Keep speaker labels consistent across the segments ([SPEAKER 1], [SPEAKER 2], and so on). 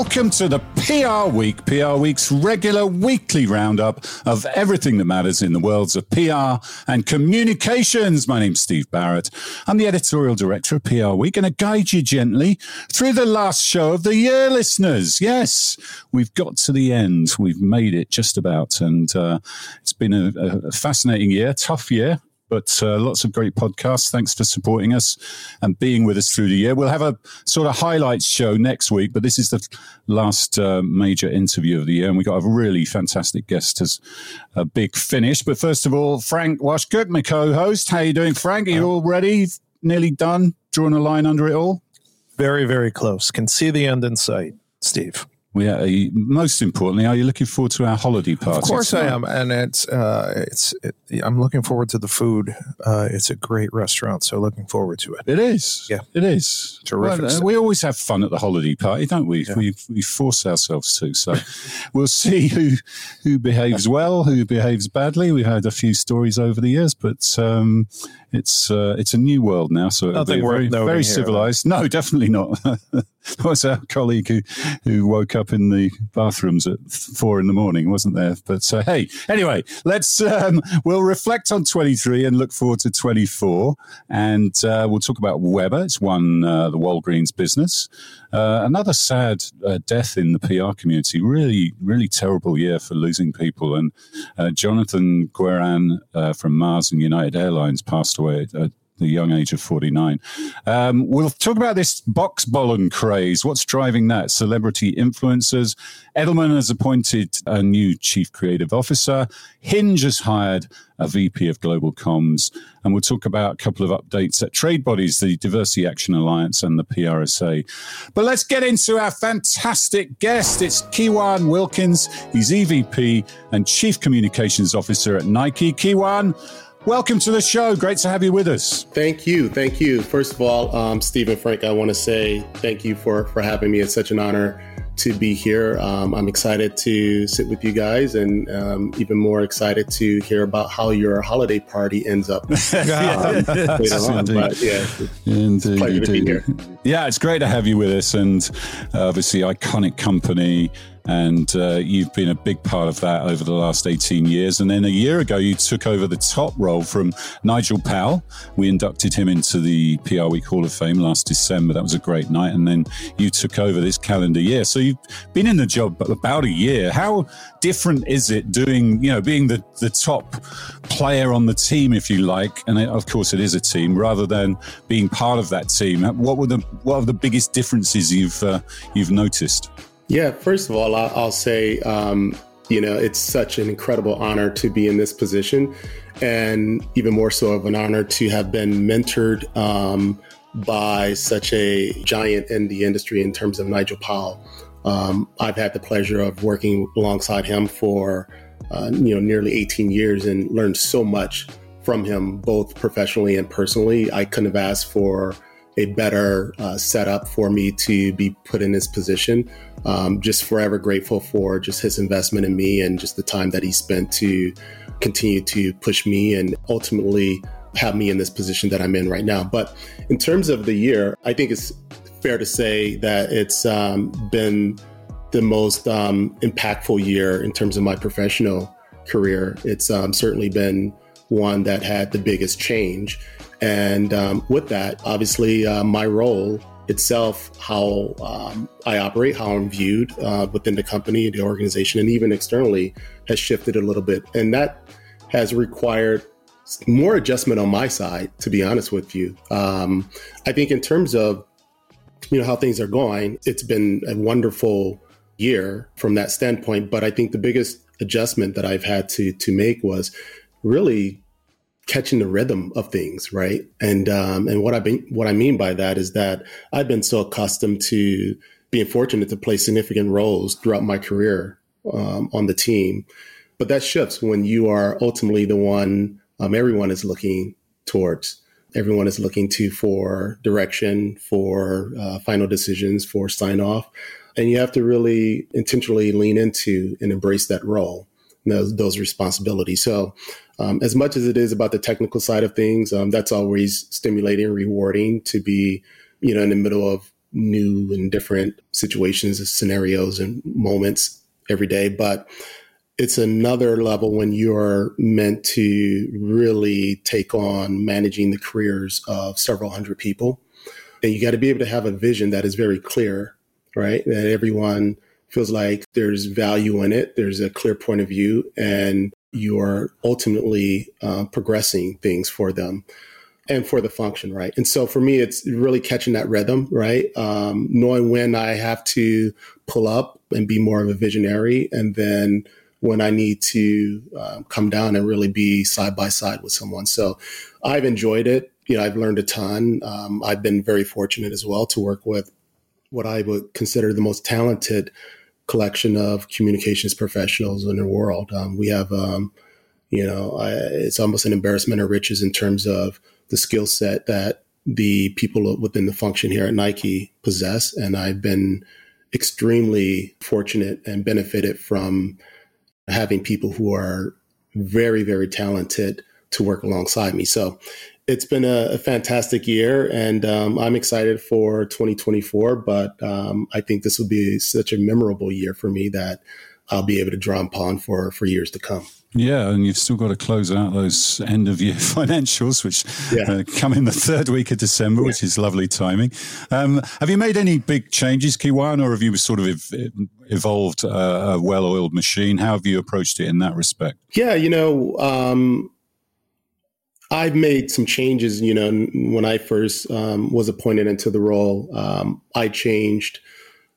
[SPEAKER 1] Welcome to the PR Week, PR Week's regular weekly roundup of everything that matters in the worlds of PR and communications. My name's Steve Barrett. I'm the editorial director of PR Week and I guide you gently through the last show of the year, listeners. Yes, we've got to the end. We've made it just about. And uh, it's been a, a fascinating year, tough year but uh, lots of great podcasts. Thanks for supporting us and being with us through the year. We'll have a sort of highlights show next week, but this is the last uh, major interview of the year, and we've got a really fantastic guest as a big finish. But first of all, Frank Washkuch, my co-host. How are you doing, Frank? Are you all ready? Nearly done? Drawing a line under it all?
[SPEAKER 2] Very, very close. Can see the end in sight, Steve.
[SPEAKER 1] Yeah. Most importantly, are you looking forward to our holiday party?
[SPEAKER 2] Of course, I am, and it's uh, it's. It, I'm looking forward to the food. Uh, it's a great restaurant, so looking forward to it.
[SPEAKER 1] It is.
[SPEAKER 2] Yeah,
[SPEAKER 1] it is.
[SPEAKER 2] Terrific.
[SPEAKER 1] Well, uh, we always have fun at the holiday party, don't we? Yeah. We we force ourselves to. So we'll see who who behaves well, who behaves badly. We've had a few stories over the years, but um, it's uh, it's a new world now, so it'll be very, very civilized. Here, no, definitely not. was our colleague who who woke up in the bathrooms at four in the morning, wasn't there? But uh, hey, anyway, let's um, we'll reflect on 23 and look forward to 24, and uh, we'll talk about Weber. It's won uh, the Walgreens business. Uh, another sad uh, death in the PR community. Really, really terrible year for losing people. And uh, Jonathan Guerin from Mars and United Airlines passed away the young age of 49. Um, we'll talk about this Boxbollen craze. What's driving that? Celebrity influencers. Edelman has appointed a new chief creative officer. Hinge has hired a VP of global comms. And we'll talk about a couple of updates at trade bodies, the Diversity Action Alliance and the PRSA. But let's get into our fantastic guest. It's KeJuan Wilkins. He's EVP and Chief Communications Officer at Nike. KeJuan, Welcome to the show. Great to have you with us.
[SPEAKER 3] Thank you. Thank you. First of all, um, Stephen Frank, I want to say thank you for, for having me. It's such an honor to be here. Um, I'm excited to sit with you guys and um, even more excited to hear about how your holiday party ends up.
[SPEAKER 1] um, But yeah, indeed, indeed. to be here. Yeah, it's great to have you with us and uh, obviously iconic company and uh, you've been a big part of that over the last 18 years. And then a year ago, you took over the top role from Nigel Powell. We inducted him into the PR Week Hall of Fame last December. That was a great night. And then you took over this calendar year. So you've been in the job about a year. How different is it doing, you know, being the, the top player on the team, if you like? And it, of course, it is a team rather than being part of that team. What were the, what are the biggest differences you've, uh, you've noticed?
[SPEAKER 3] Yeah, first of all, I'll say, um, you know, it's such an incredible honor to be in this position, and even more so of an honor to have been mentored um, by such a giant in the industry in terms of Nigel Powell. Um, I've had the pleasure of working alongside him for, uh, you know, nearly 18 years and learned so much from him, both professionally and personally. I couldn't have asked for a better uh, setup for me to be put in this position. Um, just forever grateful for just his investment in me and just the time that he spent to continue to push me and ultimately have me in this position that I'm in right now. But in terms of the year, I think it's fair to say that it's um, been the most um, impactful year in terms of my professional career. It's um, certainly been one that had the biggest change. And um, with that, obviously, uh, my role itself, how um, I operate, how I'm viewed uh, within the company, the organization, and even externally has shifted a little bit. And that has required more adjustment on my side, to be honest with you. Um, I think in terms of you know how things are going, it's been a wonderful year from that standpoint. But I think the biggest adjustment that I've had to to make was really catching the rhythm of things, right? And um, and what I mean what I mean by that is that I've been so accustomed to being fortunate to play significant roles throughout my career um, on the team, but that shifts when you are ultimately the one um, everyone is looking towards. Everyone is looking to for direction, for uh, final decisions, for sign off, and you have to really intentionally lean into and embrace that role, those, those responsibilities. So um, as much as it is about the technical side of things, um, that's always stimulating, and rewarding to be, you know, in the middle of new and different situations, scenarios, and moments every day. But it's another level when you're meant to really take on managing the careers of several hundred people. And you got to be able to have a vision that is very clear, right? That everyone feels like there's value in it, there's a clear point of view, and you are ultimately uh, progressing things for them and for the function, right? And so for me, it's really catching that rhythm, right? Um, knowing when I have to pull up and be more of a visionary, and then when I need to um, come down and really be side by side with someone. So I've enjoyed it. You know, I've learned a ton. Um, I've been very fortunate as well to work with what I would consider the most talented collection of communications professionals in the world. Um, we have, um, you know, I, it's almost an embarrassment of riches in terms of the skill set that the people within the function here at Nike possess. And I've been extremely fortunate and benefited from having people who are very, very talented to work alongside me. So it's been a, a fantastic year, and um, I'm excited for 2024. But um, I think this will be such a memorable year for me that I'll be able to draw upon for for years to come.
[SPEAKER 1] Yeah, and you've still got to close out those end of year financials, which yeah. uh, come in the third week of December, yeah. which is lovely timing. Um, have you made any big changes, KeJuan, or have you sort of ev- evolved a, a well oiled machine? How have you approached it in that respect?
[SPEAKER 3] Yeah, you know, um, I've made some changes. You know, when I first um, was appointed into the role, um, I changed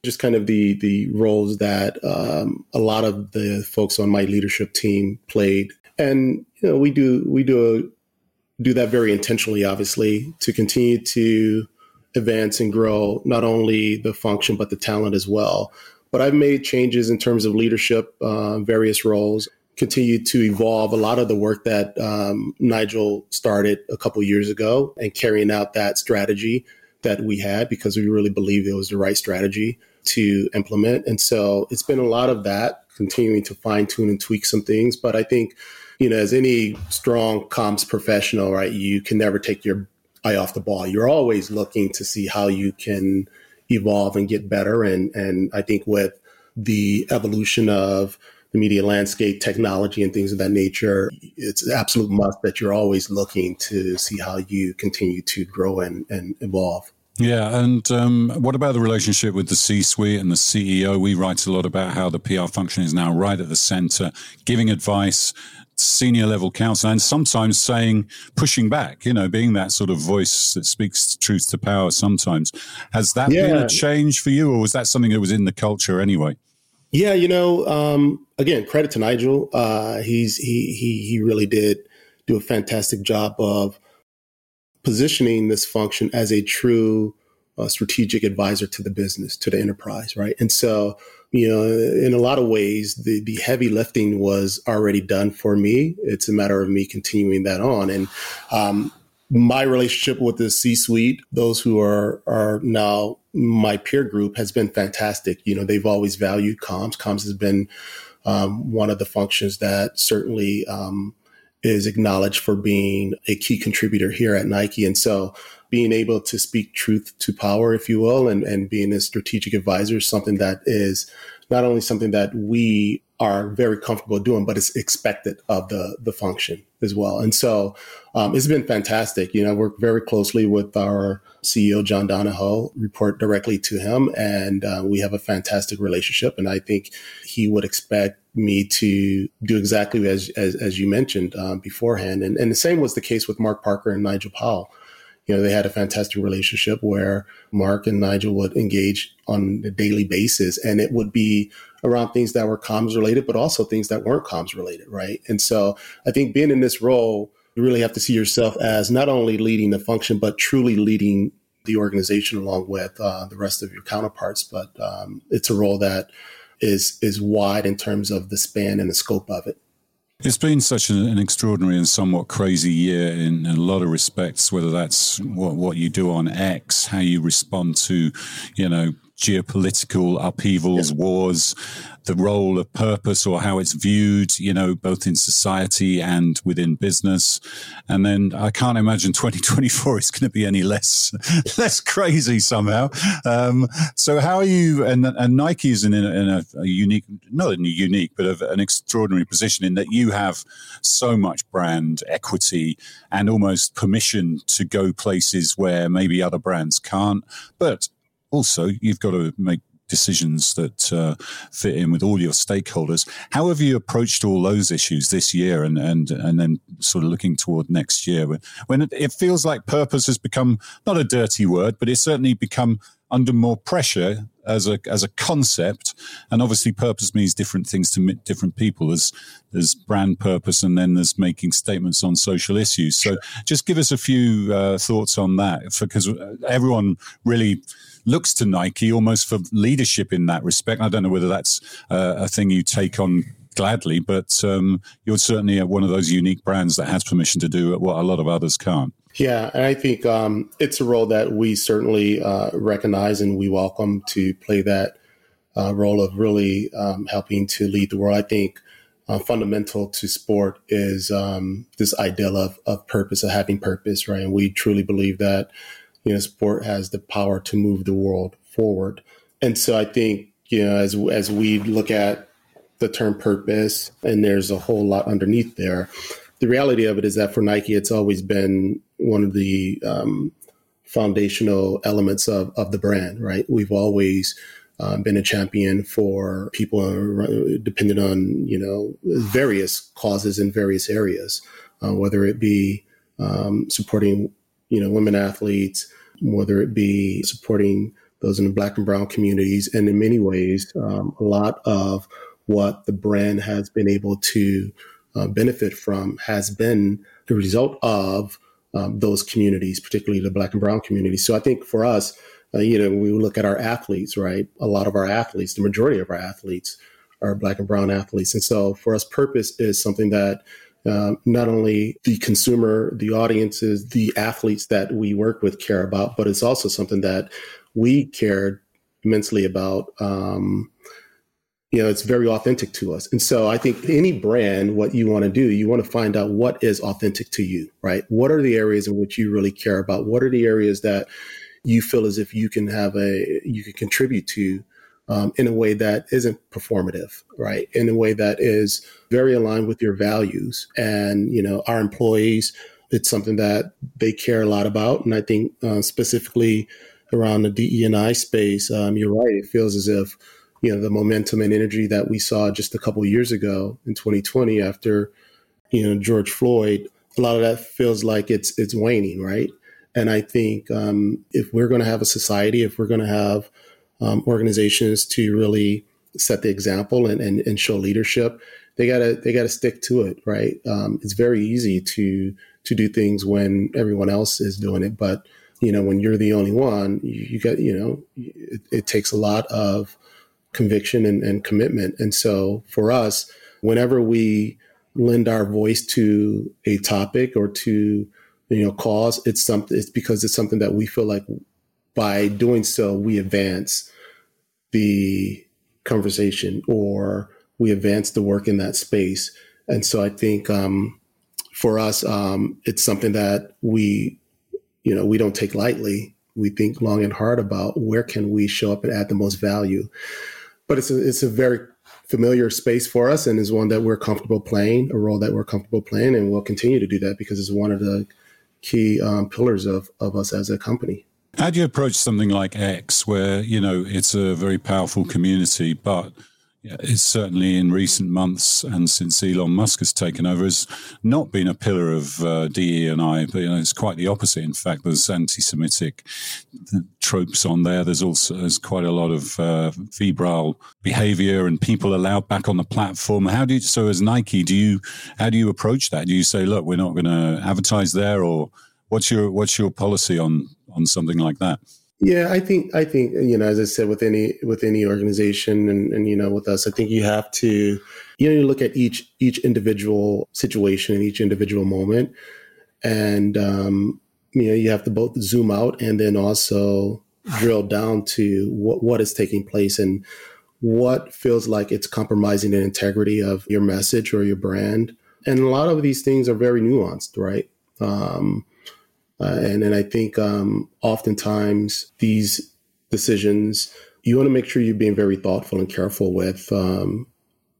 [SPEAKER 3] just kind of the the roles that um, a lot of the folks on my leadership team played, and you know we do we do a, do that very intentionally, obviously, to continue to advance and grow not only the function but the talent as well. But I've made changes in terms of leadership, uh, various roles, continue to evolve a lot of the work that um, Nigel started a couple years ago and carrying out that strategy that we had because we really believed it was the right strategy to implement. And so it's been a lot of that, continuing to fine tune and tweak some things. But I think, you know, as any strong comms professional, right, you can never take your eye off the ball. You're always looking to see how you can evolve and get better. And and I think with the evolution of the media landscape, technology, and things of that nature, it's an absolute must that you're always looking to see how you continue to grow and, and evolve.
[SPEAKER 1] Yeah, and um, what about the relationship with the C-suite and the CEO? We write a lot about how the PR function is now right at the center, giving advice, senior level counsel, and sometimes saying, pushing back. You know, being that sort of voice that speaks truth to power. Sometimes has that yeah. been a change for you, or was that something that was in the culture anyway?
[SPEAKER 3] Yeah, you know, um, again, credit to Nigel. Uh, he's he he he really did do a fantastic job of positioning this function as a true uh, strategic advisor to the business, to the enterprise, right? And so, you know, in a lot of ways, the the heavy lifting was already done for me. It's a matter of me continuing that on, and um, my relationship with the C-suite, those who are are now my peer group, has been fantastic. You know, they've always valued comms. Comms has been um, one of the functions that certainly um, is acknowledged for being a key contributor here at Nike. And so being able to speak truth to power, if you will, and, and being a strategic advisor is something that is not only something that we are very comfortable doing, but it's expected of the the function as well. And so um, it's been fantastic. You know, I work very closely with our CEO John Donahoe, report directly to him, and uh, we have a fantastic relationship. And I think he would expect me to do exactly as as, as you mentioned um, beforehand. And, and the same was the case with Mark Parker and Nigel Powell you know, they had a fantastic relationship where Mark and Nigel would engage on a daily basis, and it would be around things that were comms related, but also things that weren't comms related, right? And so I think being in this role, you really have to see yourself as not only leading the function, but truly leading the organization along with uh, the rest of your counterparts. But um, it's a role that is is wide in terms of the span and the scope of it.
[SPEAKER 1] It's been such an, extraordinary and somewhat crazy year in, in, a lot of respects, whether that's what, what you do on X, how you respond to, you know, geopolitical upheavals, wars, the role of purpose or how it's viewed, you know, both in society and within business. And then I can't imagine 2024 is going to be any less less crazy somehow. Um, so how are you? And, and Nike is in, a, in a, a, unique, not in a unique, but an extraordinary position in that you have so much brand equity and almost permission to go places where maybe other brands can't. But also you've got to make decisions that uh, fit in with all your stakeholders. How have you approached all those issues this year, and and and then sort of looking toward next year when when it, it feels like purpose has become not a dirty word, but it's certainly become under more pressure as a as a concept, and obviously purpose means different things to different people. There's there's brand purpose, and then there's making statements on social issues. So just give us a few uh, thoughts on that, because everyone really looks to Nike almost for leadership in that respect. I don't know whether that's uh, a thing you take on gladly, but um, you're certainly one of those unique brands that has permission to do what a lot of others can't.
[SPEAKER 3] Yeah, and I think um, it's a role that we certainly uh, recognize and we welcome to play that uh, role of really um, helping to lead the world. I think uh, fundamental to sport is um, this ideal of, of purpose, of having purpose, right? And we truly believe that you know, sport has the power to move the world forward. And so I think, you know, as, as we look at the term purpose, and there's a whole lot underneath there, the reality of it is that for Nike, it's always been one of the um, foundational elements of, of the brand, right? We've always uh, been a champion for people dependent on, you know, various causes in various areas, uh, whether it be um, supporting you know, women athletes, whether it be supporting those in the black and brown communities. And in many ways, um, a lot of what the brand has been able to uh, benefit from has been the result of um, those communities, particularly the black and brown communities. So I think for us, uh, you know, we look at our athletes, right? A lot of our athletes, the majority of our athletes are black and brown athletes. And so for us, purpose is something that uh, not only the consumer, the audiences, the athletes that we work with care about, but it's also something that we care immensely about. Um, you know, it's very authentic to us. And so I think any brand, what you want to do, you want to find out what is authentic to you, right? What are the areas in which you really care about? What are the areas that you feel as if you can have a, you can contribute to um, in a way that isn't performative, right? In a way that is very aligned with your values. And, you know, our employees, it's something that they care a lot about. And I think uh, specifically around the DE&I space, um, you're right. It feels as if, you know, the momentum and energy that we saw just a couple years ago in 2020 after, you know, George Floyd, a lot of that feels like it's it's waning, right? And I think um, if we're going to have a society, if we're going to have um, organizations to really set the example and, and, and show leadership, they gotta they gotta stick to it, right? Um, it's very easy to to do things when everyone else is doing it, but you know when you're the only one, you, you got you know it, it, takes a lot of conviction and, and commitment. And so for us, whenever we lend our voice to a topic or to you know cause, it's something. It's because it's something that we feel like by doing so we advance the conversation or we advance the work in that space. And so I think um, for us, um, it's something that we, you know, we don't take lightly. We think long and hard about where can we show up and add the most value. But it's a, it's a very familiar space for us and is one that we're comfortable playing, a role that we're comfortable playing, and we'll continue to do that because it's one of the key um, pillars of, of us as a company.
[SPEAKER 1] How do you approach something like X, where you know it's a very powerful community, but it's certainly in recent months and since Elon Musk has taken over, has not been a pillar of uh, DE and I. But you know, it's quite the opposite. In fact, there's anti-Semitic tropes on there. There's also there's quite a lot of uh, febrile behavior and people allowed back on the platform. How do you? So as Nike, do you? How do you approach that? Do you say, look, we're not going to advertise there, or what's your what's your policy on on something like that?
[SPEAKER 3] Yeah, I think I think you know, as I said, with any with any organization, and, and you know, with us, I think you have to you know you look at each each individual situation and each individual moment, and um, you know you have to both zoom out and then also drill down to what, what is taking place and what feels like it's compromising the integrity of your message or your brand. And a lot of these things are very nuanced, right? Um, uh, and and I think um, oftentimes these decisions, you want to make sure you're being very thoughtful and careful with um,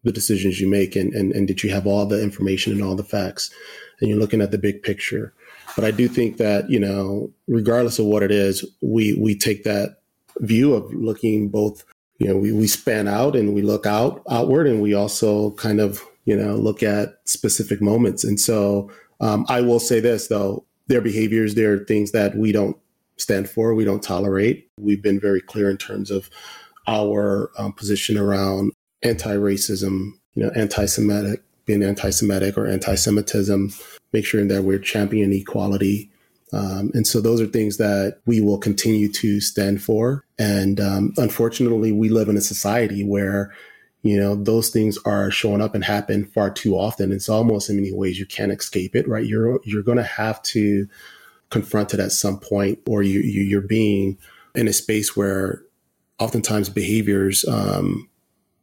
[SPEAKER 3] the decisions you make, and, and and that you have all the information and all the facts, and you're looking at the big picture. But I do think that you know, regardless of what it is, we we take that view of looking both. You know, we, we span out and we look out outward, and we also kind of you know look at specific moments. And so um, I will say this though, their behaviors, there are things that we don't stand for, we don't tolerate. We've been very clear in terms of our um, position around anti-racism, you know, anti-Semitic, being anti-Semitic or anti-Semitism, make sure that we're championing equality. Um, and so those are things that we will continue to stand for. And um, unfortunately, we live in a society where you know those things are showing up and happen far too often. It's almost in many ways you can't escape it right? You're you're going to have to confront it at some point or you, you you're being in a space where oftentimes behaviors um,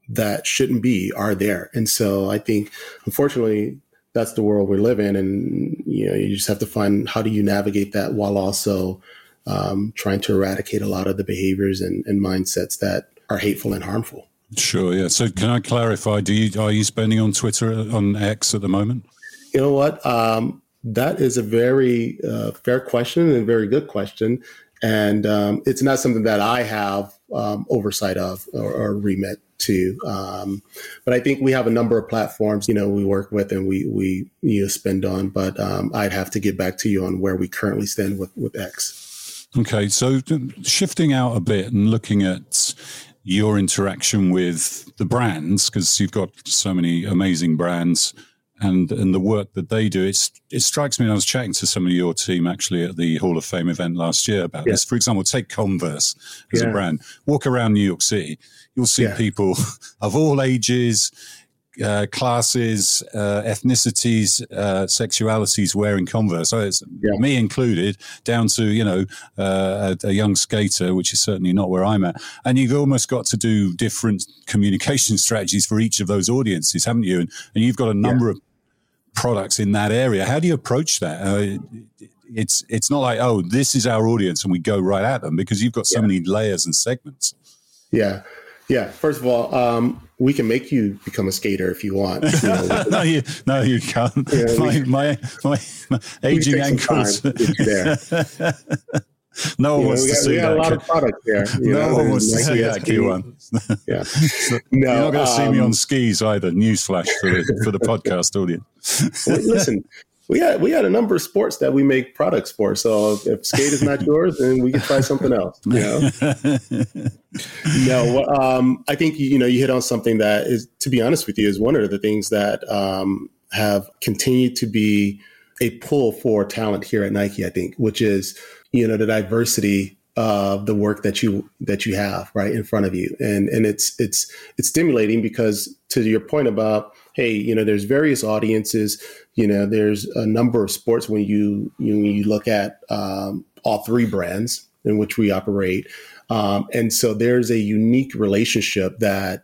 [SPEAKER 3] that shouldn't be are there. And so i think unfortunately that's the world we live in and you know you just have to find how do you navigate that while also um, trying to eradicate a lot of the behaviors and, and mindsets that are hateful and harmful
[SPEAKER 1] Sure. Yeah. So, can I clarify? Do you are you spending on Twitter on X at the moment?
[SPEAKER 3] You know what? Um, that is a very uh, fair question and a very good question, and um, it's not something that I have um, oversight of or, or remit to. Um, but I think we have a number of platforms, you know, we work with and we we you know, spend on. But um, I'd have to get back to you on where we currently stand with with X.
[SPEAKER 1] Okay, so shifting out a bit and looking at your interaction with the brands because you've got so many amazing brands and and the work that they do it's it strikes me and I was chatting to some of your team actually at the Hall of Fame event last year about yeah. this for example take Converse as yeah. a brand walk around New York City you'll see yeah. people of all ages uh, classes, uh, ethnicities, uh, sexualities wearing Converse. So it's yeah. me included, down to you know uh, a, a, young skater, which is certainly not where I'm at. And you've almost got to do different communication strategies for each of those audiences, haven't you? And, and you've got a number yeah. of products in that area. How do you approach that? Uh, it's it's not like oh this is our audience and we go right at them because you've got so yeah. many layers and segments.
[SPEAKER 3] Yeah. Yeah, first of all, um, we can make you become a skater if you want. You
[SPEAKER 1] know, no, you no, you can't. Yeah, my, my, my, my aging ankles. there. no one wants to got, see
[SPEAKER 3] that. a lot of products there.
[SPEAKER 1] no know, one wants to see that KeJuan. yeah, so no, you're not going to um, see me on um, skis either. Newsflash for the for the podcast audience.
[SPEAKER 3] listen, we had we had a number of sports that we make products for. So if, if skate is not yours, then we can try something else. You know? no, um, I think you know you hit on something that is, to be honest with you, is one of the things that um, have continued to be a pull for talent here at Nike. I think, which is you know the diversity of the work that you that you have right in front of you, and and it's it's it's stimulating because to your point about hey, you know, there's various audiences. You know, there's a number of sports when you you, when you look at um, all three brands in which we operate, um, and so there's a unique relationship that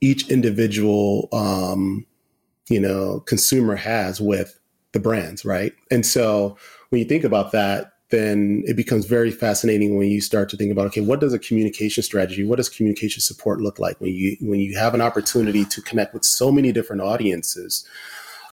[SPEAKER 3] each individual um, you know consumer has with the brands, right? And so when you think about that, then it becomes very fascinating when you start to think about okay what does a communication strategy what does communication support look like when you when you have an opportunity to connect with so many different audiences?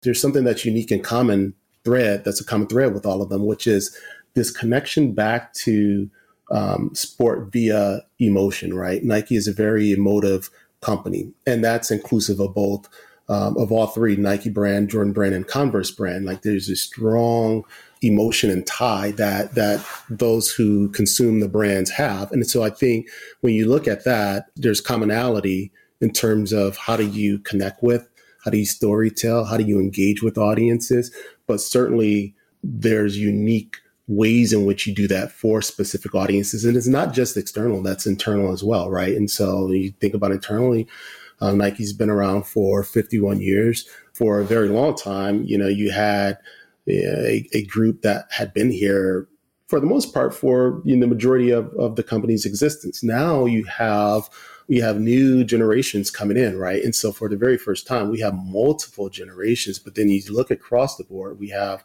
[SPEAKER 3] There's something that's unique and common thread that's a common thread with all of them which is this connection back to um, sport via emotion right? Nike is a very emotive company and that's inclusive of both um, of all three nike brand jordan brand and converse brand like there's a strong emotion and tie that that those who consume the brands have. And so I think when you look at that, there's commonality in terms of how do you connect with, how do you story tell, how do you engage with audiences, but certainly there's unique ways in which you do that for specific audiences. And it's not just external, that's internal as well, right? And so you think about internally, uh, Nike's been around for 51 years. For a very long time, you know, you had a, a group that had been here for the most part for you know, the majority of, of the company's existence. Now you have you have new generations coming in, right? And so for the very first time, we have multiple generations. But then you look across the board, we have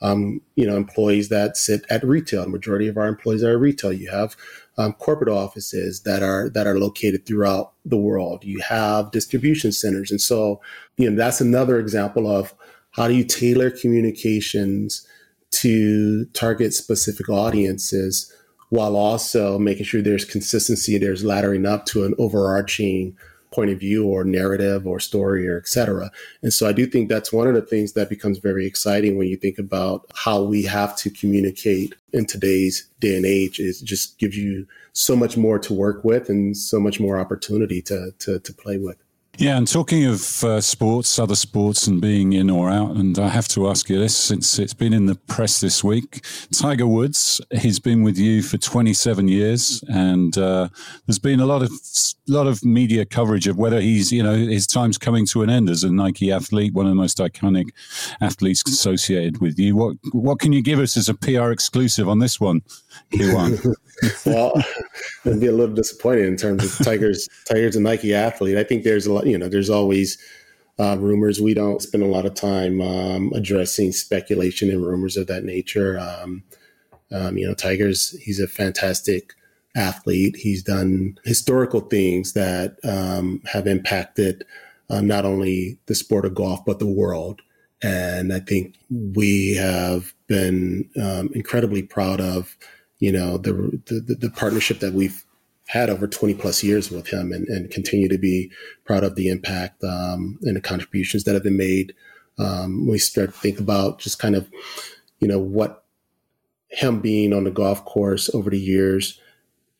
[SPEAKER 3] um, you know employees that sit at retail. The majority of our employees are at retail. You have um, corporate offices that are that are located throughout the world. You have distribution centers, and so you know that's another example of how do you tailor communications to target specific audiences while also making sure there's consistency, there's laddering up to an overarching point of view or narrative or story or etc. And so I do think that's one of the things that becomes very exciting when you think about how we have to communicate in today's day and age is just gives you so much more to work with and so much more opportunity to to, to play with.
[SPEAKER 1] Yeah, and talking of uh, sports, other sports, and being in or out, and I have to ask you this since it's been in the press this week. Tiger Woods, he's been with you for 27 years, and uh, there's been a lot of lot of media coverage of whether he's, you know, his time's coming to an end as a Nike athlete, one of the most iconic athletes associated with you. What what can you give us as a PR exclusive on this one, KeJuan?
[SPEAKER 3] well, it'd be a little disappointed in terms of Tigers. Tigers a Nike athlete. I think there's a lot. You know, there's always uh, rumors. We don't spend a lot of time um, addressing speculation and rumors of that nature. Um, um, you know, Tigers. He's a fantastic athlete. He's done historical things that um, have impacted uh, not only the sport of golf but the world. And I think we have been um, incredibly proud of you know the, the the partnership that we've had over 20 plus years with him and, and continue to be proud of the impact um, and the contributions that have been made. Um, we start to think about just kind of, you know, what him being on the golf course over the years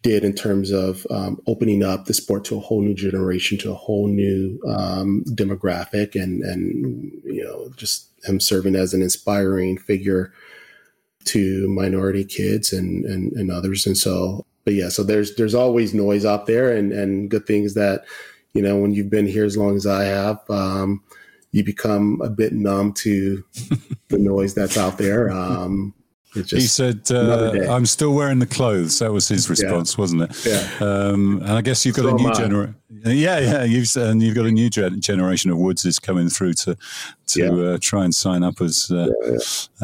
[SPEAKER 3] did in terms of um, opening up the sport to a whole new generation, to a whole new um, demographic, and and you know, just him serving as an inspiring figure to minority kids and, and, and others. And so, but yeah, so there's, there's always noise out there and, and good things that, you know, when you've been here as long as I have, um, you become a bit numb to the noise that's out there. Um,
[SPEAKER 1] he said, uh, "I'm still wearing the clothes." That was his response,
[SPEAKER 3] yeah.
[SPEAKER 1] wasn't it?
[SPEAKER 3] Yeah.
[SPEAKER 1] Um, and I guess you've got so a new generation. Yeah, yeah. You've and you've got a new generation of Woods is coming through to to yeah. uh, try and sign up as uh, yeah,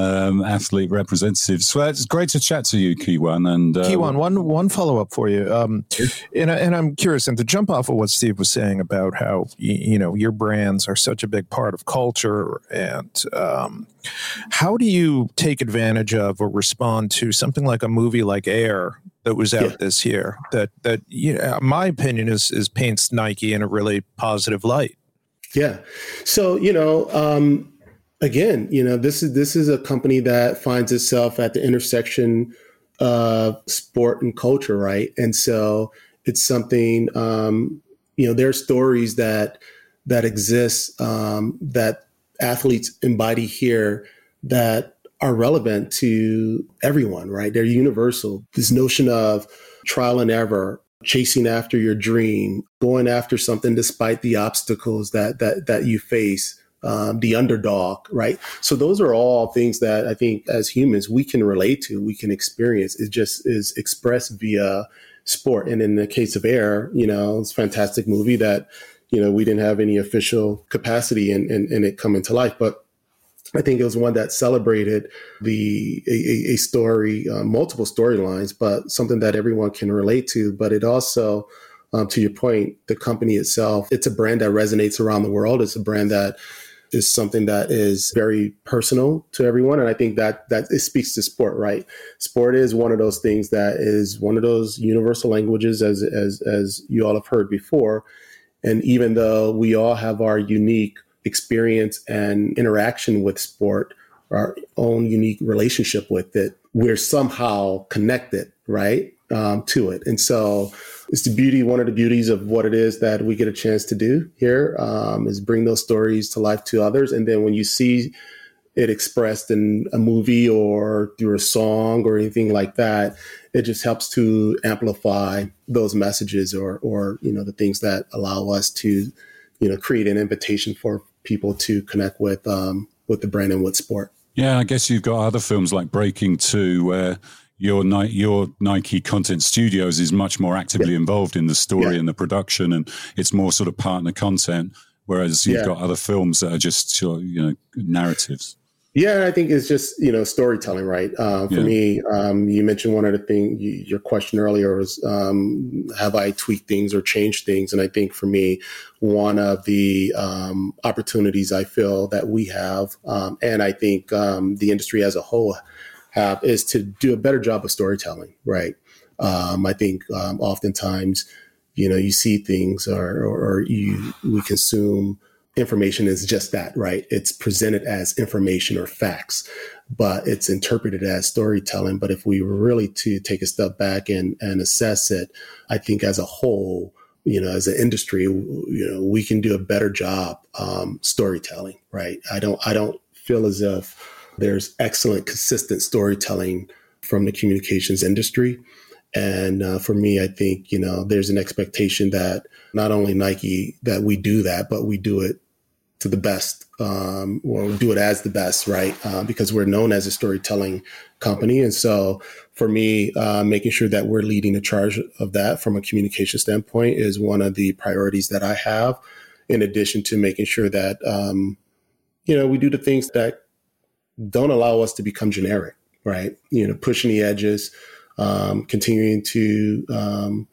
[SPEAKER 1] um, athlete representatives. So it's great to chat to you, KeJuan. And
[SPEAKER 2] uh, KeJuan, one one follow up for you. Um, and, and I'm curious, and to jump off of what Steve was saying about how you, you know your brands are such a big part of culture, and um, how do you take advantage of or respond to something like a movie like Air that was out yeah. this year that that you know, my opinion is is paints Nike in a really positive light.
[SPEAKER 3] Yeah. So, you know, um, again, you know, this is this is a company that finds itself at the intersection of sport and culture, right? And so it's something um, you know, there are stories that that exist um, that athletes embody here that are relevant to everyone, right? They're universal. This notion of trial and error, chasing after your dream, going after something despite the obstacles that that that you face, um, the underdog, right? So those are all things that I think as humans we can relate to, we can experience. It just is expressed via sport. And in the case of Air, you know, it's a fantastic movie that you know we didn't have any official capacity and in, in it coming to life, but I think it was one that celebrated the a, a story, uh, multiple storylines, but something that everyone can relate to. But it also, um, to your point, the company itself, it's a brand that resonates around the world. It's a brand that is something that is very personal to everyone, and I think that that it speaks to sport. Right, sport is one of those things that is one of those universal languages, as as as you all have heard before. And even though we all have our unique experience and interaction with sport, our own unique relationship with it, we're somehow connected, right, um, to it. And so it's the beauty, one of the beauties of what it is that we get a chance to do here um, is bring those stories to life to others. And then when you see it expressed in a movie or through a song or anything like that, it just helps to amplify those messages or, or you know, the things that allow us to, you know, create an invitation for people to connect with um, with the brand and with sport.
[SPEAKER 1] Yeah, I guess you've got other films like Breaking Two, where your your Nike Content Studios is much more actively yeah. involved in the story yeah. and the production, and it's more sort of partner content. Whereas you've yeah. got other films that are just you know narratives.
[SPEAKER 3] Yeah, I think it's just you know storytelling, right? Uh, for yeah. me, um, you mentioned one of the things. You, your question earlier was, um, have I tweaked things or changed things? And I think for me, one of the um, opportunities I feel that we have, um, and I think um, the industry as a whole have, is to do a better job of storytelling, right? Um, I think oftentimes, you know, you see things or, or you we consume information is just that, right? It's presented as information or facts, but it's interpreted as storytelling. But if we were really to take a step back and, and assess it, I think as a whole, you know, as an industry, you know, we can do a better job um, storytelling, right? I don't, I don't feel as if there's excellent, consistent storytelling from the communications industry. And uh, for me, I think, you know, there's an expectation that not only Nike, that we do that, but we do it to the best um, or do it as the best, right? Uh, because we're known as a storytelling company. And so for me, uh, making sure that we're leading the charge of that from a communication standpoint is one of the priorities that I have, in addition to making sure that, um, you know, we do the things that don't allow us to become generic, right? You know, pushing the edges, um, continuing to um,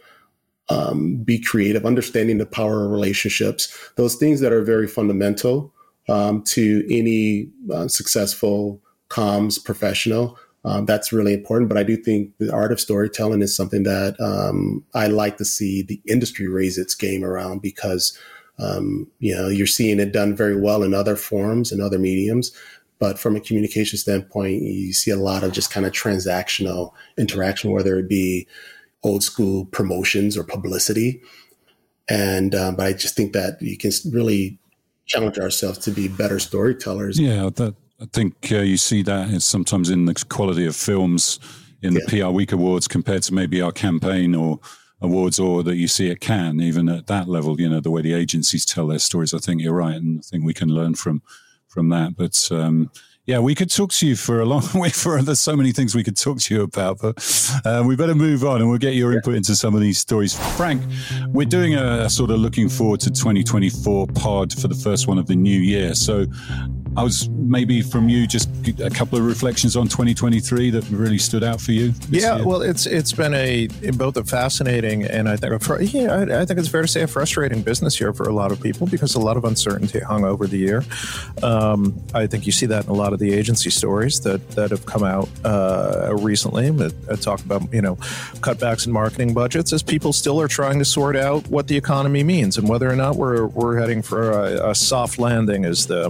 [SPEAKER 3] um, be creative, understanding the power of relationships, those things that are very fundamental um, to any uh, successful comms professional. Um, that's really important. But I do think the art of storytelling is something that um, I like to see the industry raise its game around because, you know, you're seeing it done very well in other forms and other mediums. But from a communication standpoint, you see a lot of just kind of transactional interaction, whether it be old school promotions or publicity. And um, but I just think that you can really challenge ourselves to be better storytellers.
[SPEAKER 1] Yeah, that, I think uh, you see that sometimes in the quality of films in the yeah. PR Week Awards compared to maybe our campaign or awards, or that you see at Cannes, even at that level. You know, the way the agencies tell their stories. I think you're right, and I think we can learn from from that. But um, yeah, we could talk to you for a long way. For there's so many things we could talk to you about, but uh, we better move on, and we'll get your input into some of these stories. Frank, we're doing a sort of looking forward to 2024 pod for the first one of the new year. So I was maybe from you just a couple of reflections on 2023 that really stood out for you.
[SPEAKER 2] Yeah, year. well, it's it's been a both a fascinating and I think a, yeah, I, I, think it's fair to say a frustrating business year for a lot of people because a lot of uncertainty hung over the year. Um, I think you see that in a lot of the agency stories that that have come out uh, recently that talk about you know cutbacks in marketing budgets as people still are trying to sort out what the economy means and whether or not we're we're heading for a, a soft landing as the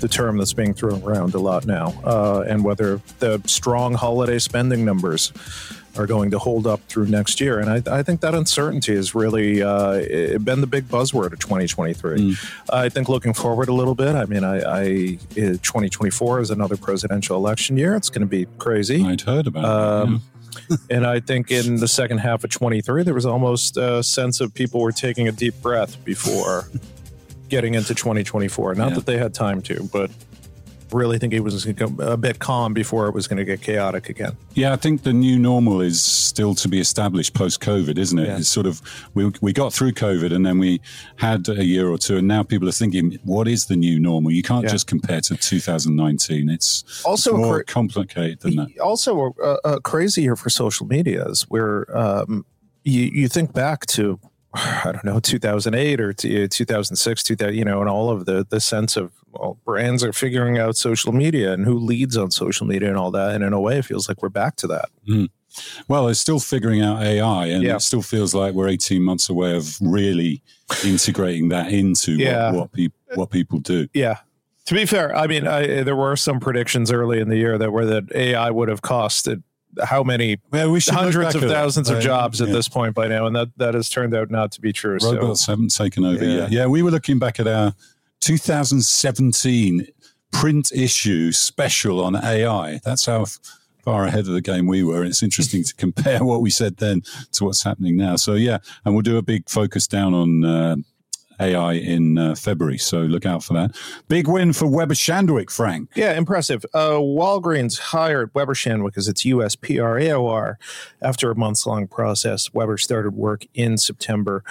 [SPEAKER 2] the the term that's being thrown around a lot now, uh, and whether the strong holiday spending numbers are going to hold up through next year. And I, I think that uncertainty has really uh, been the big buzzword of 2023. Mm. I think looking forward a little bit, I mean, I, I 2024 is another presidential election year. It's going to be crazy.
[SPEAKER 1] I'd heard about um, it.
[SPEAKER 2] Yeah. and I think in the second half of 23, there was almost a sense of people were taking a deep breath before getting into 2024. Not yeah. that they had time to, but really think it was a bit calm before it was going to get chaotic again.
[SPEAKER 1] Yeah, I think the new normal is still to be established post COVID, isn't it? Yeah. It's sort of we we got through COVID and then we had a year or two, and now people are thinking, what is the new normal? You can't yeah. just compare to 2019. It's also it's more cra- complicated than that.
[SPEAKER 2] Also, a, a crazy year for social medias, where um, you you think back to I don't know, 2008 or 2006, 2000, you know, and all of the the sense of well, brands are figuring out social media and who leads on social media and all that. And in a way, it feels like we're back to that.
[SPEAKER 1] Mm. Well, it's still figuring out AI, and yeah. it still feels like we're 18 months away of really integrating that into yeah. what, what, pe- what people do.
[SPEAKER 2] Yeah. To be fair, I mean, I, there were some predictions early in the year that were that AI would have costed how many well, we hundreds of thousands of jobs at this point by now, and that that has turned out not to be true.
[SPEAKER 1] Robots so. haven't taken over yeah. yet. Yeah, we were looking back at our 2017 print issue special on AI. That's how far ahead of the game we were. It's interesting to compare what we said then to what's happening now. So yeah, and we'll do a big focus down on. Uh, AI in uh, February. So look out for that. Big win for Weber Shandwick, Frank.
[SPEAKER 2] Yeah, impressive. Uh, Walgreens hired Weber Shandwick as its U.S. PR AOR. After a months long process, Weber started work in September.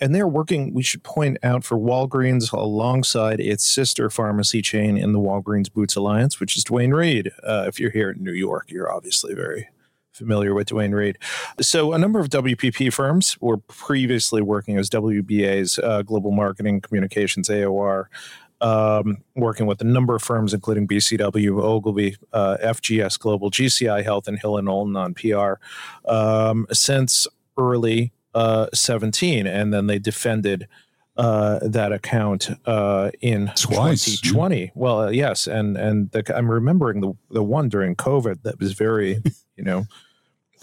[SPEAKER 2] And they're working, we should point out, for Walgreens alongside its sister pharmacy chain in the Walgreens Boots Alliance, which is Duane Reade. Uh, if you're here in New York, you're obviously very familiar with Duane Reade. So, a number of WPP firms were previously working as WBA's uh, global marketing communications AOR. Um, working with a number of firms, including BCW, Ogilvy, uh, FGS Global, GCI Health, and Hill and Knowlton on PR um, since early uh, 17. And then they defended uh, that account uh, in
[SPEAKER 1] Twice.
[SPEAKER 2] 2020. Well, uh, yes, and and the, I'm remembering the the one during COVID that was very, you know,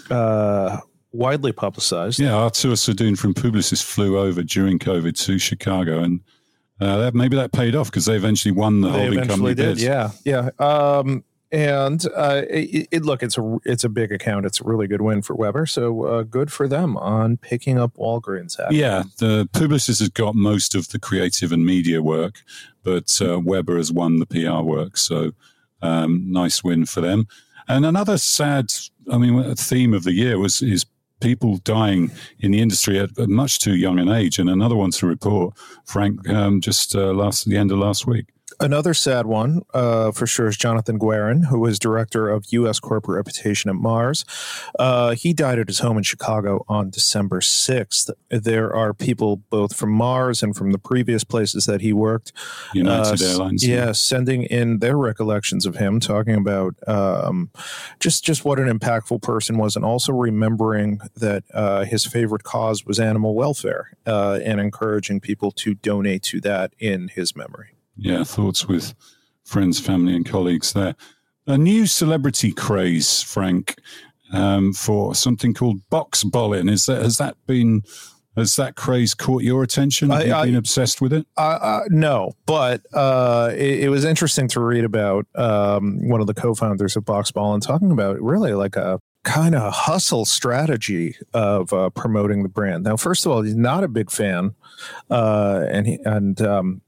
[SPEAKER 2] uh, widely publicized.
[SPEAKER 1] Yeah, Arthur Sadoun from Publicis flew over during COVID to Chicago, and uh, that maybe that paid off because they eventually won the
[SPEAKER 2] they
[SPEAKER 1] holding company
[SPEAKER 2] did.
[SPEAKER 1] bid.
[SPEAKER 2] Yeah, yeah. Um, and uh, it, it, look, it's a it's a big account. It's a really good win for Weber. So uh, good for them on picking up Walgreens.
[SPEAKER 1] Yeah, the Publicis has got most of the creative and media work, but uh, Weber has won the PR work. So um, nice win for them. And another sad, I mean, a theme of the year was is people dying in the industry at, much too young an age. And another one to report, Frank, um, just uh, last the end of last week.
[SPEAKER 2] Another sad one, uh, for sure, is Jonathan Guerin, who was director of U.S. corporate reputation at Mars. Uh, he died at his home in Chicago on December 6th. There are people both from Mars and from the previous places that he worked.
[SPEAKER 1] United uh, Airlines.
[SPEAKER 2] Yeah, yeah, sending in their recollections of him, talking about um, just, just what an impactful person was, and also remembering that uh, his favorite cause was animal welfare uh, and encouraging people to donate to that in his memory
[SPEAKER 1] yeah, thoughts with friends, family, and colleagues there. A new celebrity craze, Frank, um, for something called Boxbollen. Is that has that been has that craze caught your attention? Have I, you been obsessed with it?
[SPEAKER 2] Uh, no, but uh, it, it, was interesting to read about um, one of the co-founders of Boxbollen and talking about really like a kind of hustle strategy of uh, promoting the brand. Now, first of all, he's not a big fan, uh, and he, and um,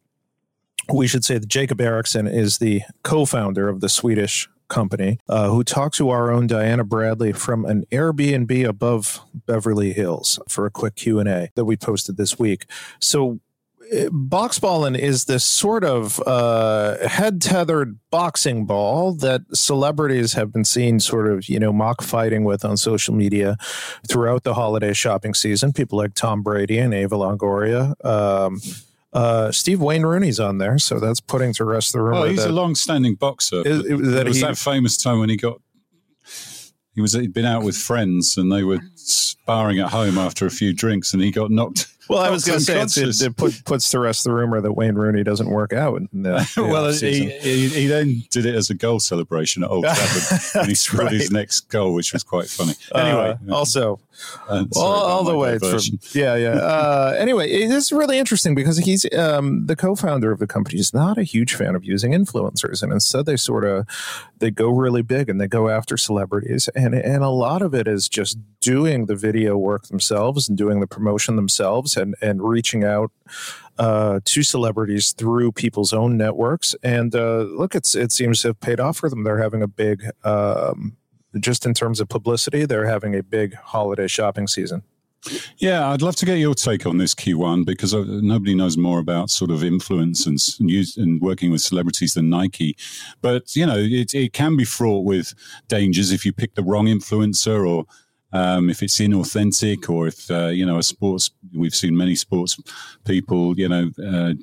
[SPEAKER 2] we should say that Jacob Eriksson is the co-founder of the Swedish company, uh, who talked to our own Diana Bradley from an Airbnb above Beverly Hills for a quick Q and A that we posted this week. So. Uh, Boxbollen is this sort of uh, head tethered boxing ball that celebrities have been seen sort of, you know, mock fighting with on social media throughout the holiday shopping season. People like Tom Brady and Eva Longoria. Um, uh, Steve Wayne Rooney's on there, so that's putting to rest the rumor.
[SPEAKER 1] Well, he's a long-standing boxer. Is, it, that was he, that famous time when he got he was he'd been out with friends and they were sparring at home after a few drinks, and he got knocked
[SPEAKER 2] well, I was going to say it, it put, puts to rest the rumor that Wayne Rooney doesn't work out. The,
[SPEAKER 1] well, he, he, he, then did it as a goal celebration at Old Trafford when he scored right. his next goal, which was quite funny. Uh, anyway,
[SPEAKER 2] uh, also all, all the way from yeah, yeah. Uh, anyway, it's really interesting because he's um, the co-founder of the company. Is not a huge fan of using influencers, and instead they sort of they go really big and they go after celebrities, and and a lot of it is just doing the video work themselves and doing the promotion themselves and and reaching out uh, to celebrities through people's own networks. And uh, look, it's it seems to have paid off for them. They're having a big, um, just in terms of publicity, they're having a big holiday shopping season.
[SPEAKER 1] Yeah, I'd love to get your take on this KeJuan because uh, nobody knows more about sort of influence and, and, and working with celebrities than Nike. But, you know, it, it can be fraught with dangers if you pick the wrong influencer or um, if it's inauthentic or if uh, you know a sports we've seen many sports people you know uh,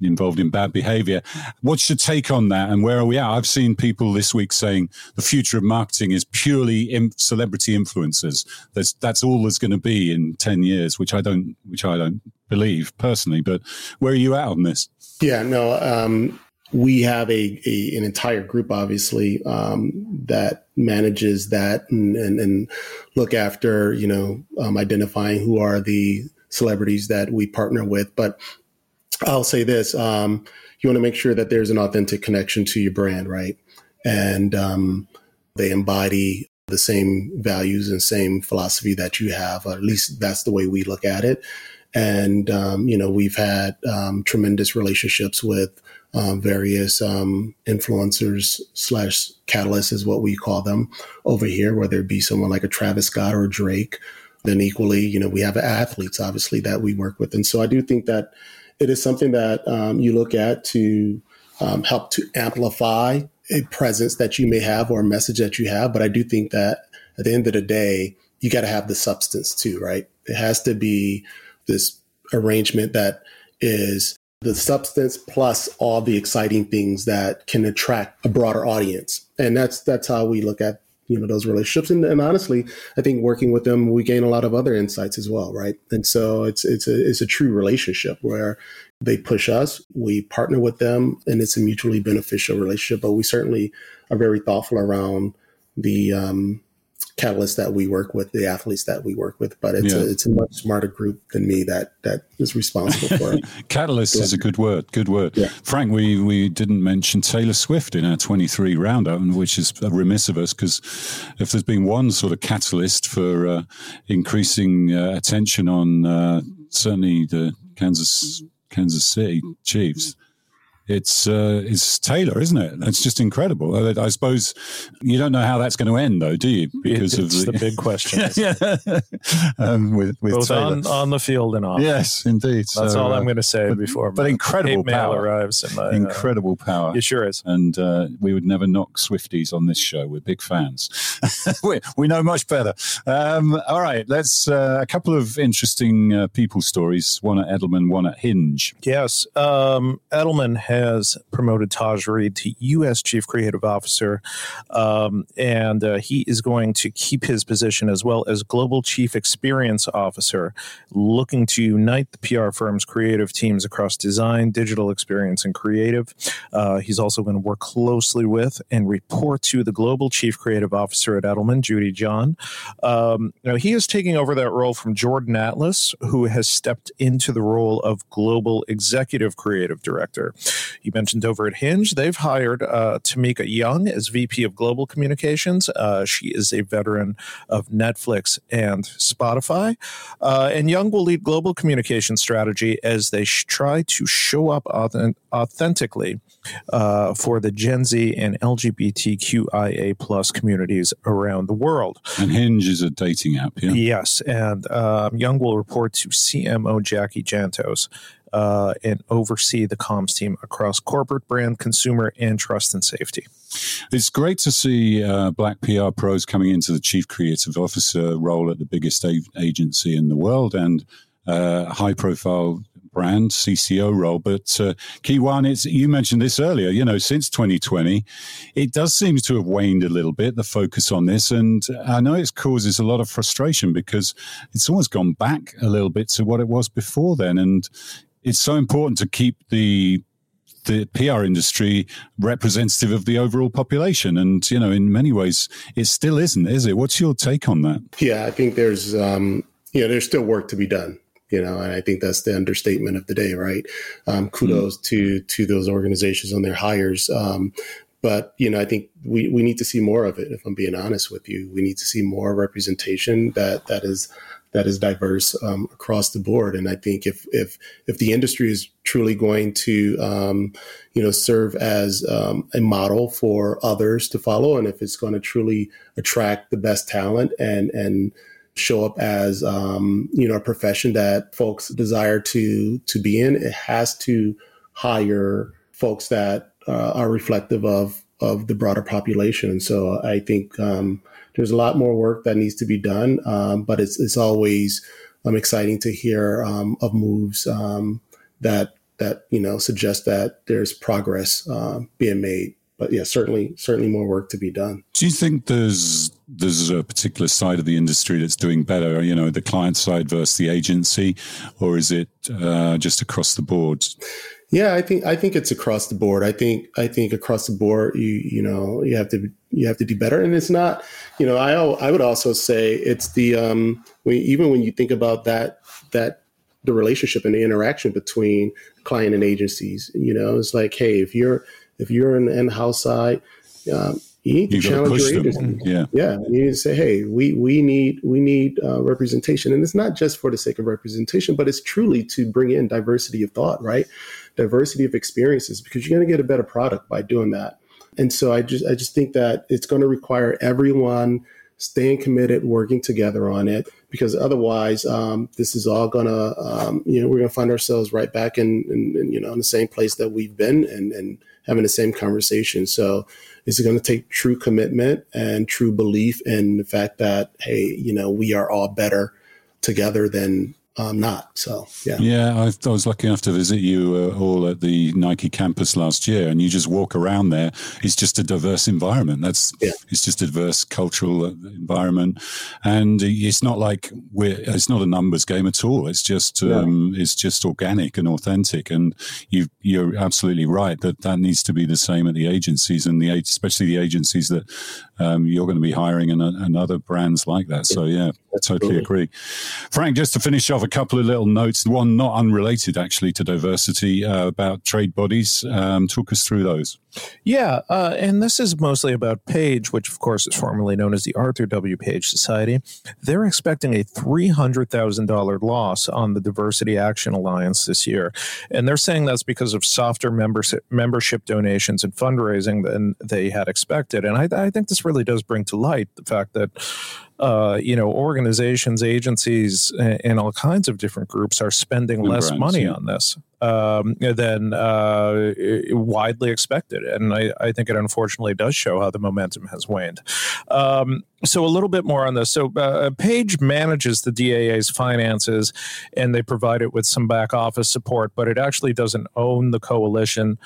[SPEAKER 1] involved in bad behavior. What's your take on that and where are we at? I've seen people this week saying the future of marketing is purely celebrity influencers. That's that's all there's going to be in 10 years which i don't which i don't believe personally but where are you at on this?
[SPEAKER 3] Yeah no um, we have a, a, an entire group, obviously, um, that manages that and, and, and, look after, you know, um, identifying who are the celebrities that we partner with. But I'll say this: um, you want to make sure that there's an authentic connection to your brand, right? And um, they embody the same values and same philosophy that you have. Or at least that's the way we look at it. and um, you know we've had um, tremendous relationships with um, various um, influencers slash catalysts is what we call them over here, whether it be someone like a Travis Scott or Drake. Then equally, you know, we have athletes obviously that we work with, and so I do think that it is something that um, you look at to um, help to amplify a presence that you may have or a message that you have. But I do think that at the end of the day, you got to have the substance too, right? It has to be this arrangement that is the substance plus all the exciting things that can attract a broader audience. And that's that's how we look at you know those relationships. And, and honestly, I think working with them, we gain a lot of other insights as well, right? And so it's it's a it's a true relationship where they push us, we partner with them, and it's a mutually beneficial relationship. But we certainly are very thoughtful around the um, catalysts that we work with, the athletes that we work with. But it's yeah. a, it's a much smarter group than me that that is responsible for it.
[SPEAKER 1] Catalyst yeah. is a good word. Good word. Yeah. Frank, we we didn't mention Taylor Swift in our 23 roundup, which is remiss of us because if there's been one sort of catalyst for uh, increasing uh, attention on uh, certainly the Kansas Kansas City Chiefs it's uh, it's Taylor, isn't it? It's just incredible. I, I, suppose you don't know how that's going to end, though, do you?
[SPEAKER 2] Because of the, the big question.
[SPEAKER 1] yeah, um, with, with
[SPEAKER 2] both on, on the field and off.
[SPEAKER 1] Yes, indeed.
[SPEAKER 2] That's so, all I'm going to say
[SPEAKER 1] but,
[SPEAKER 2] before.
[SPEAKER 1] But incredible power
[SPEAKER 2] arrives.
[SPEAKER 1] In my, uh, incredible uh, power.
[SPEAKER 2] It sure is.
[SPEAKER 1] And uh, we would never knock Swifties on this show. We're big fans. we, we know much better. Um, all right, let's uh, a couple of interesting uh, people stories. One at Edelman, one at Hinge.
[SPEAKER 2] Yes, um, Edelman has promoted Taj Reed to U.S. Chief Creative Officer, um, and uh, he is going to keep his position as well as Global Chief Experience Officer, looking to unite the PR firm's creative teams across design, digital experience, and creative. Uh, he's also going to work closely with and report to the Global Chief Creative Officer at Edelman, Judy John. Um, know, he is taking over that role from Jordan Atlas, who has stepped into the role of Global Executive Creative Director. You mentioned over at Hinge, they've hired uh, Tamika Young as VP of Global Communications. Uh, she is a veteran of Netflix and Spotify. Uh, and Young will lead global communication strategy as they sh- try to show up auth- authentically uh, for the Gen Z and LGBTQIA plus communities around the world.
[SPEAKER 1] And Hinge is a dating app, yeah?
[SPEAKER 2] Yes. And um, Young will report to CMO Jackie Jantos uh, and oversee the comms team across corporate, brand, consumer, and trust and safety.
[SPEAKER 1] It's great to see uh, black PR pros coming into the chief creative officer role at the biggest a- agency in the world and uh, high profile brand CCO role. But uh, KeJuan, it's you mentioned this earlier. You know, since 2020, it does seem to have waned a little bit the focus on this, and I know it causes a lot of frustration because it's almost gone back a little bit to what it was before then, and it's so important to keep the the PR industry representative of the overall population. And, you know, in many ways, it still isn't, is it? What's your take on that?
[SPEAKER 3] Yeah, I think there's, um, you know, there's still work to be done. You know, and I think that's the understatement of the day, right? Um, kudos mm. to to those organizations on their hires. Um, but you know, I think we, we need to see more of it. If I'm being honest with you, we need to see more representation that that is that is diverse um, across the board. And I think if if if the industry is truly going to um, you know serve as um, a model for others to follow, and if it's going to truly attract the best talent and and show up as um, you know a profession that folks desire to to be in, it has to hire folks that uh, are reflective of of the broader population. And so I think um, there's a lot more work that needs to be done, um, but it's it's always um, exciting to hear um, of moves um, that that you know suggest that there's progress uh, being made. But yeah, certainly certainly more work to be done.
[SPEAKER 1] Do you think there's there's a particular side of the industry that's doing better? You know, the client side versus the agency, or is it uh, just across the board?
[SPEAKER 3] Yeah, I think I think it's across the board. I think I think across the board, you you know, you have to you have to do better, and it's not, you know, I I would also say it's the um, even when you think about that that the relationship and the interaction between client and agencies, you know, it's like, hey, if you're if you're the in-house side, um, you need to you challenge your agency.
[SPEAKER 1] Yeah,
[SPEAKER 3] yeah. You need to say, "Hey, we we need we need uh, representation," and it's not just for the sake of representation, but it's truly to bring in diversity of thought, right? Diversity of experiences, because you're going to get a better product by doing that. And so I just I just think that it's going to require everyone staying committed, working together on it, because otherwise, um, this is all gonna, um, you know, we're gonna find ourselves right back in, in, in, you know, in the same place that we've been and, and having the same conversation. So, is it going to take true commitment and true belief in the fact that, hey, you know, we are all better together than um, not. So yeah,
[SPEAKER 1] yeah. I, I, was lucky enough to visit you uh, all at the Nike campus last year, and you just walk around there. It's just a diverse environment. That's yeah. it's just a diverse cultural uh, environment, and it's not like we're. It's not a numbers game at all. It's just um, it's just organic and authentic. And you you're absolutely right that that needs to be the same at the agencies and the especially the agencies that um, you're going to be hiring and, and other brands like that. So yeah, I totally agree. Frank, just to finish off, a couple of little notes. One not unrelated actually to diversity uh, about trade bodies. Um, talk us through those.
[SPEAKER 2] Yeah, uh, and this is mostly about Page, which of course is formerly known as the Arthur W. Page Society. They're expecting a three hundred thousand dollar loss on the Diversity Action Alliance this year, and they're saying that's because of softer membership membership donations and fundraising than they had expected. And I, I think this really does bring to light the fact that uh, you know, organizations, agencies, and, all kinds of different groups are spending less brands, money yeah. on this um, than uh, widely expected. And I, I, think it unfortunately does show how the momentum has waned. Um, so a little bit more on this. So uh, Page manages the DAA's finances, and they provide it with some back office support, but it actually doesn't own the coalition.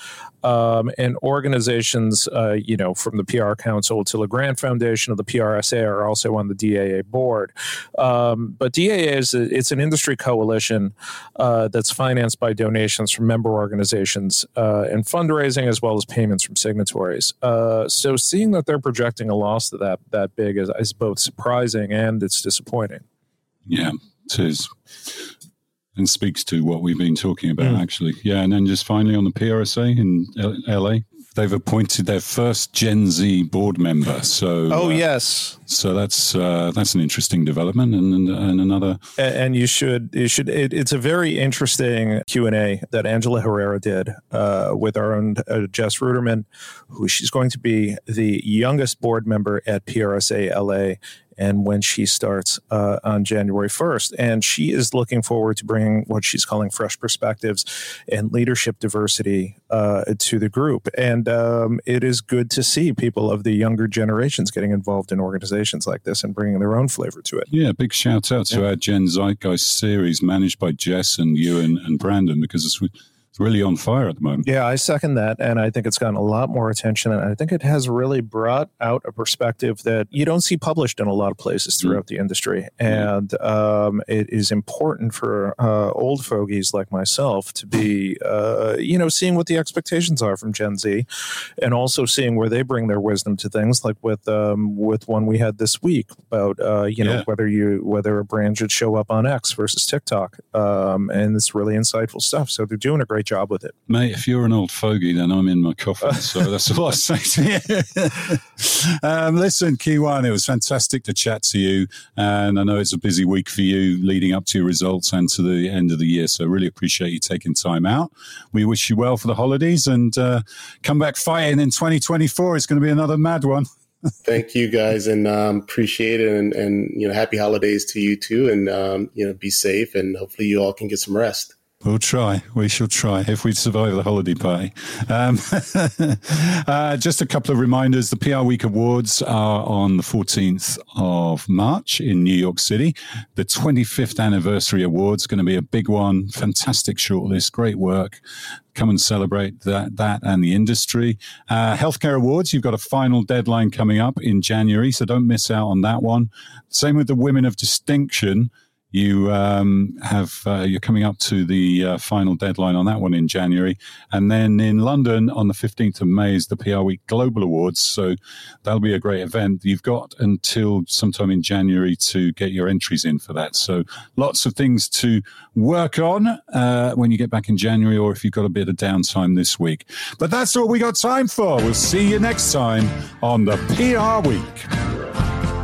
[SPEAKER 2] Um, and organizations, uh, you know, from the PR Council to the Grant Foundation of the PRSA are also on the DAA board. Um, but DAA is a, it's an industry coalition uh, that's financed by donations from member organizations uh, and fundraising as well as payments from signatories. Uh, so seeing that they're projecting a loss that that big is, is both surprising and it's disappointing.
[SPEAKER 1] Yeah, it is. And speaks to what we've been talking about, mm. actually. Yeah, and then just finally on the PRSA in L- LA, they've appointed their first Gen Z board member. So,
[SPEAKER 2] oh uh, yes,
[SPEAKER 1] so that's uh, that's an interesting development, and and, and another.
[SPEAKER 2] And, and, you should you should it, it's a very interesting Q and A that Angela Herrera did uh, with our own uh, Jess Ruderman, who she's going to be the youngest board member at PRSA LA and when she starts uh, on January 1st. And she is looking forward to bringing what she's calling fresh perspectives and leadership diversity uh, to the group. And um, it is good to see people of the younger generations getting involved in organizations like this and bringing their own flavor to it.
[SPEAKER 1] Yeah, big shout out to yeah. our Gen Zeitgeist series managed by Jess and you and, and Brandon because it's it's really on fire at the moment.
[SPEAKER 2] Yeah, I second that. And I think it's gotten a lot more attention. And I think it has really brought out a perspective that you don't see published in a lot of places mm. throughout mm. the industry. And um, it is important for uh, old fogies like myself to be, uh, you know, seeing what the expectations are from Gen Z and also seeing where they bring their wisdom to things, like with um, with one we had this week about, uh, you know, yeah. whether you whether a brand should show up on X versus TikTok. Um, and it's really insightful stuff. So they're doing a great job with it.
[SPEAKER 1] Mate, if you're an old fogey, then I'm in my coffin. So that's all I say to you. um, listen, KeJuan, it was fantastic to chat to you. And I know it's a busy week for you leading up to your results and to the end of the year. So I really appreciate you taking time out. We wish you well for the holidays and uh, come back fighting in 2024. It's going to be another mad one.
[SPEAKER 3] Thank you guys and um, appreciate it. And, and, you know, happy holidays to you too. And, um, you know, be safe and hopefully you all can get some rest.
[SPEAKER 1] We'll try. We shall try if we survive the holiday party. Um, uh, just a couple of reminders. The PR Week Awards are on the 14th of March in New York City. The 25th anniversary awards going to be a big one. Fantastic shortlist. Great work. Come and celebrate that, that and the industry. Uh, healthcare awards. You've got a final deadline coming up in January, so don't miss out on that one. Same with the Women of Distinction you um, have uh, you're coming up to the uh, final deadline on that one in January, and then in London on the 15th of May is the PR Week Global Awards. So that'll be a great event. You've got until sometime in January to get your entries in for that. So lots of things to work on uh, when you get back in January, or if you've got a bit of downtime this week. But that's all we got time for. We'll see you next time on the PR Week.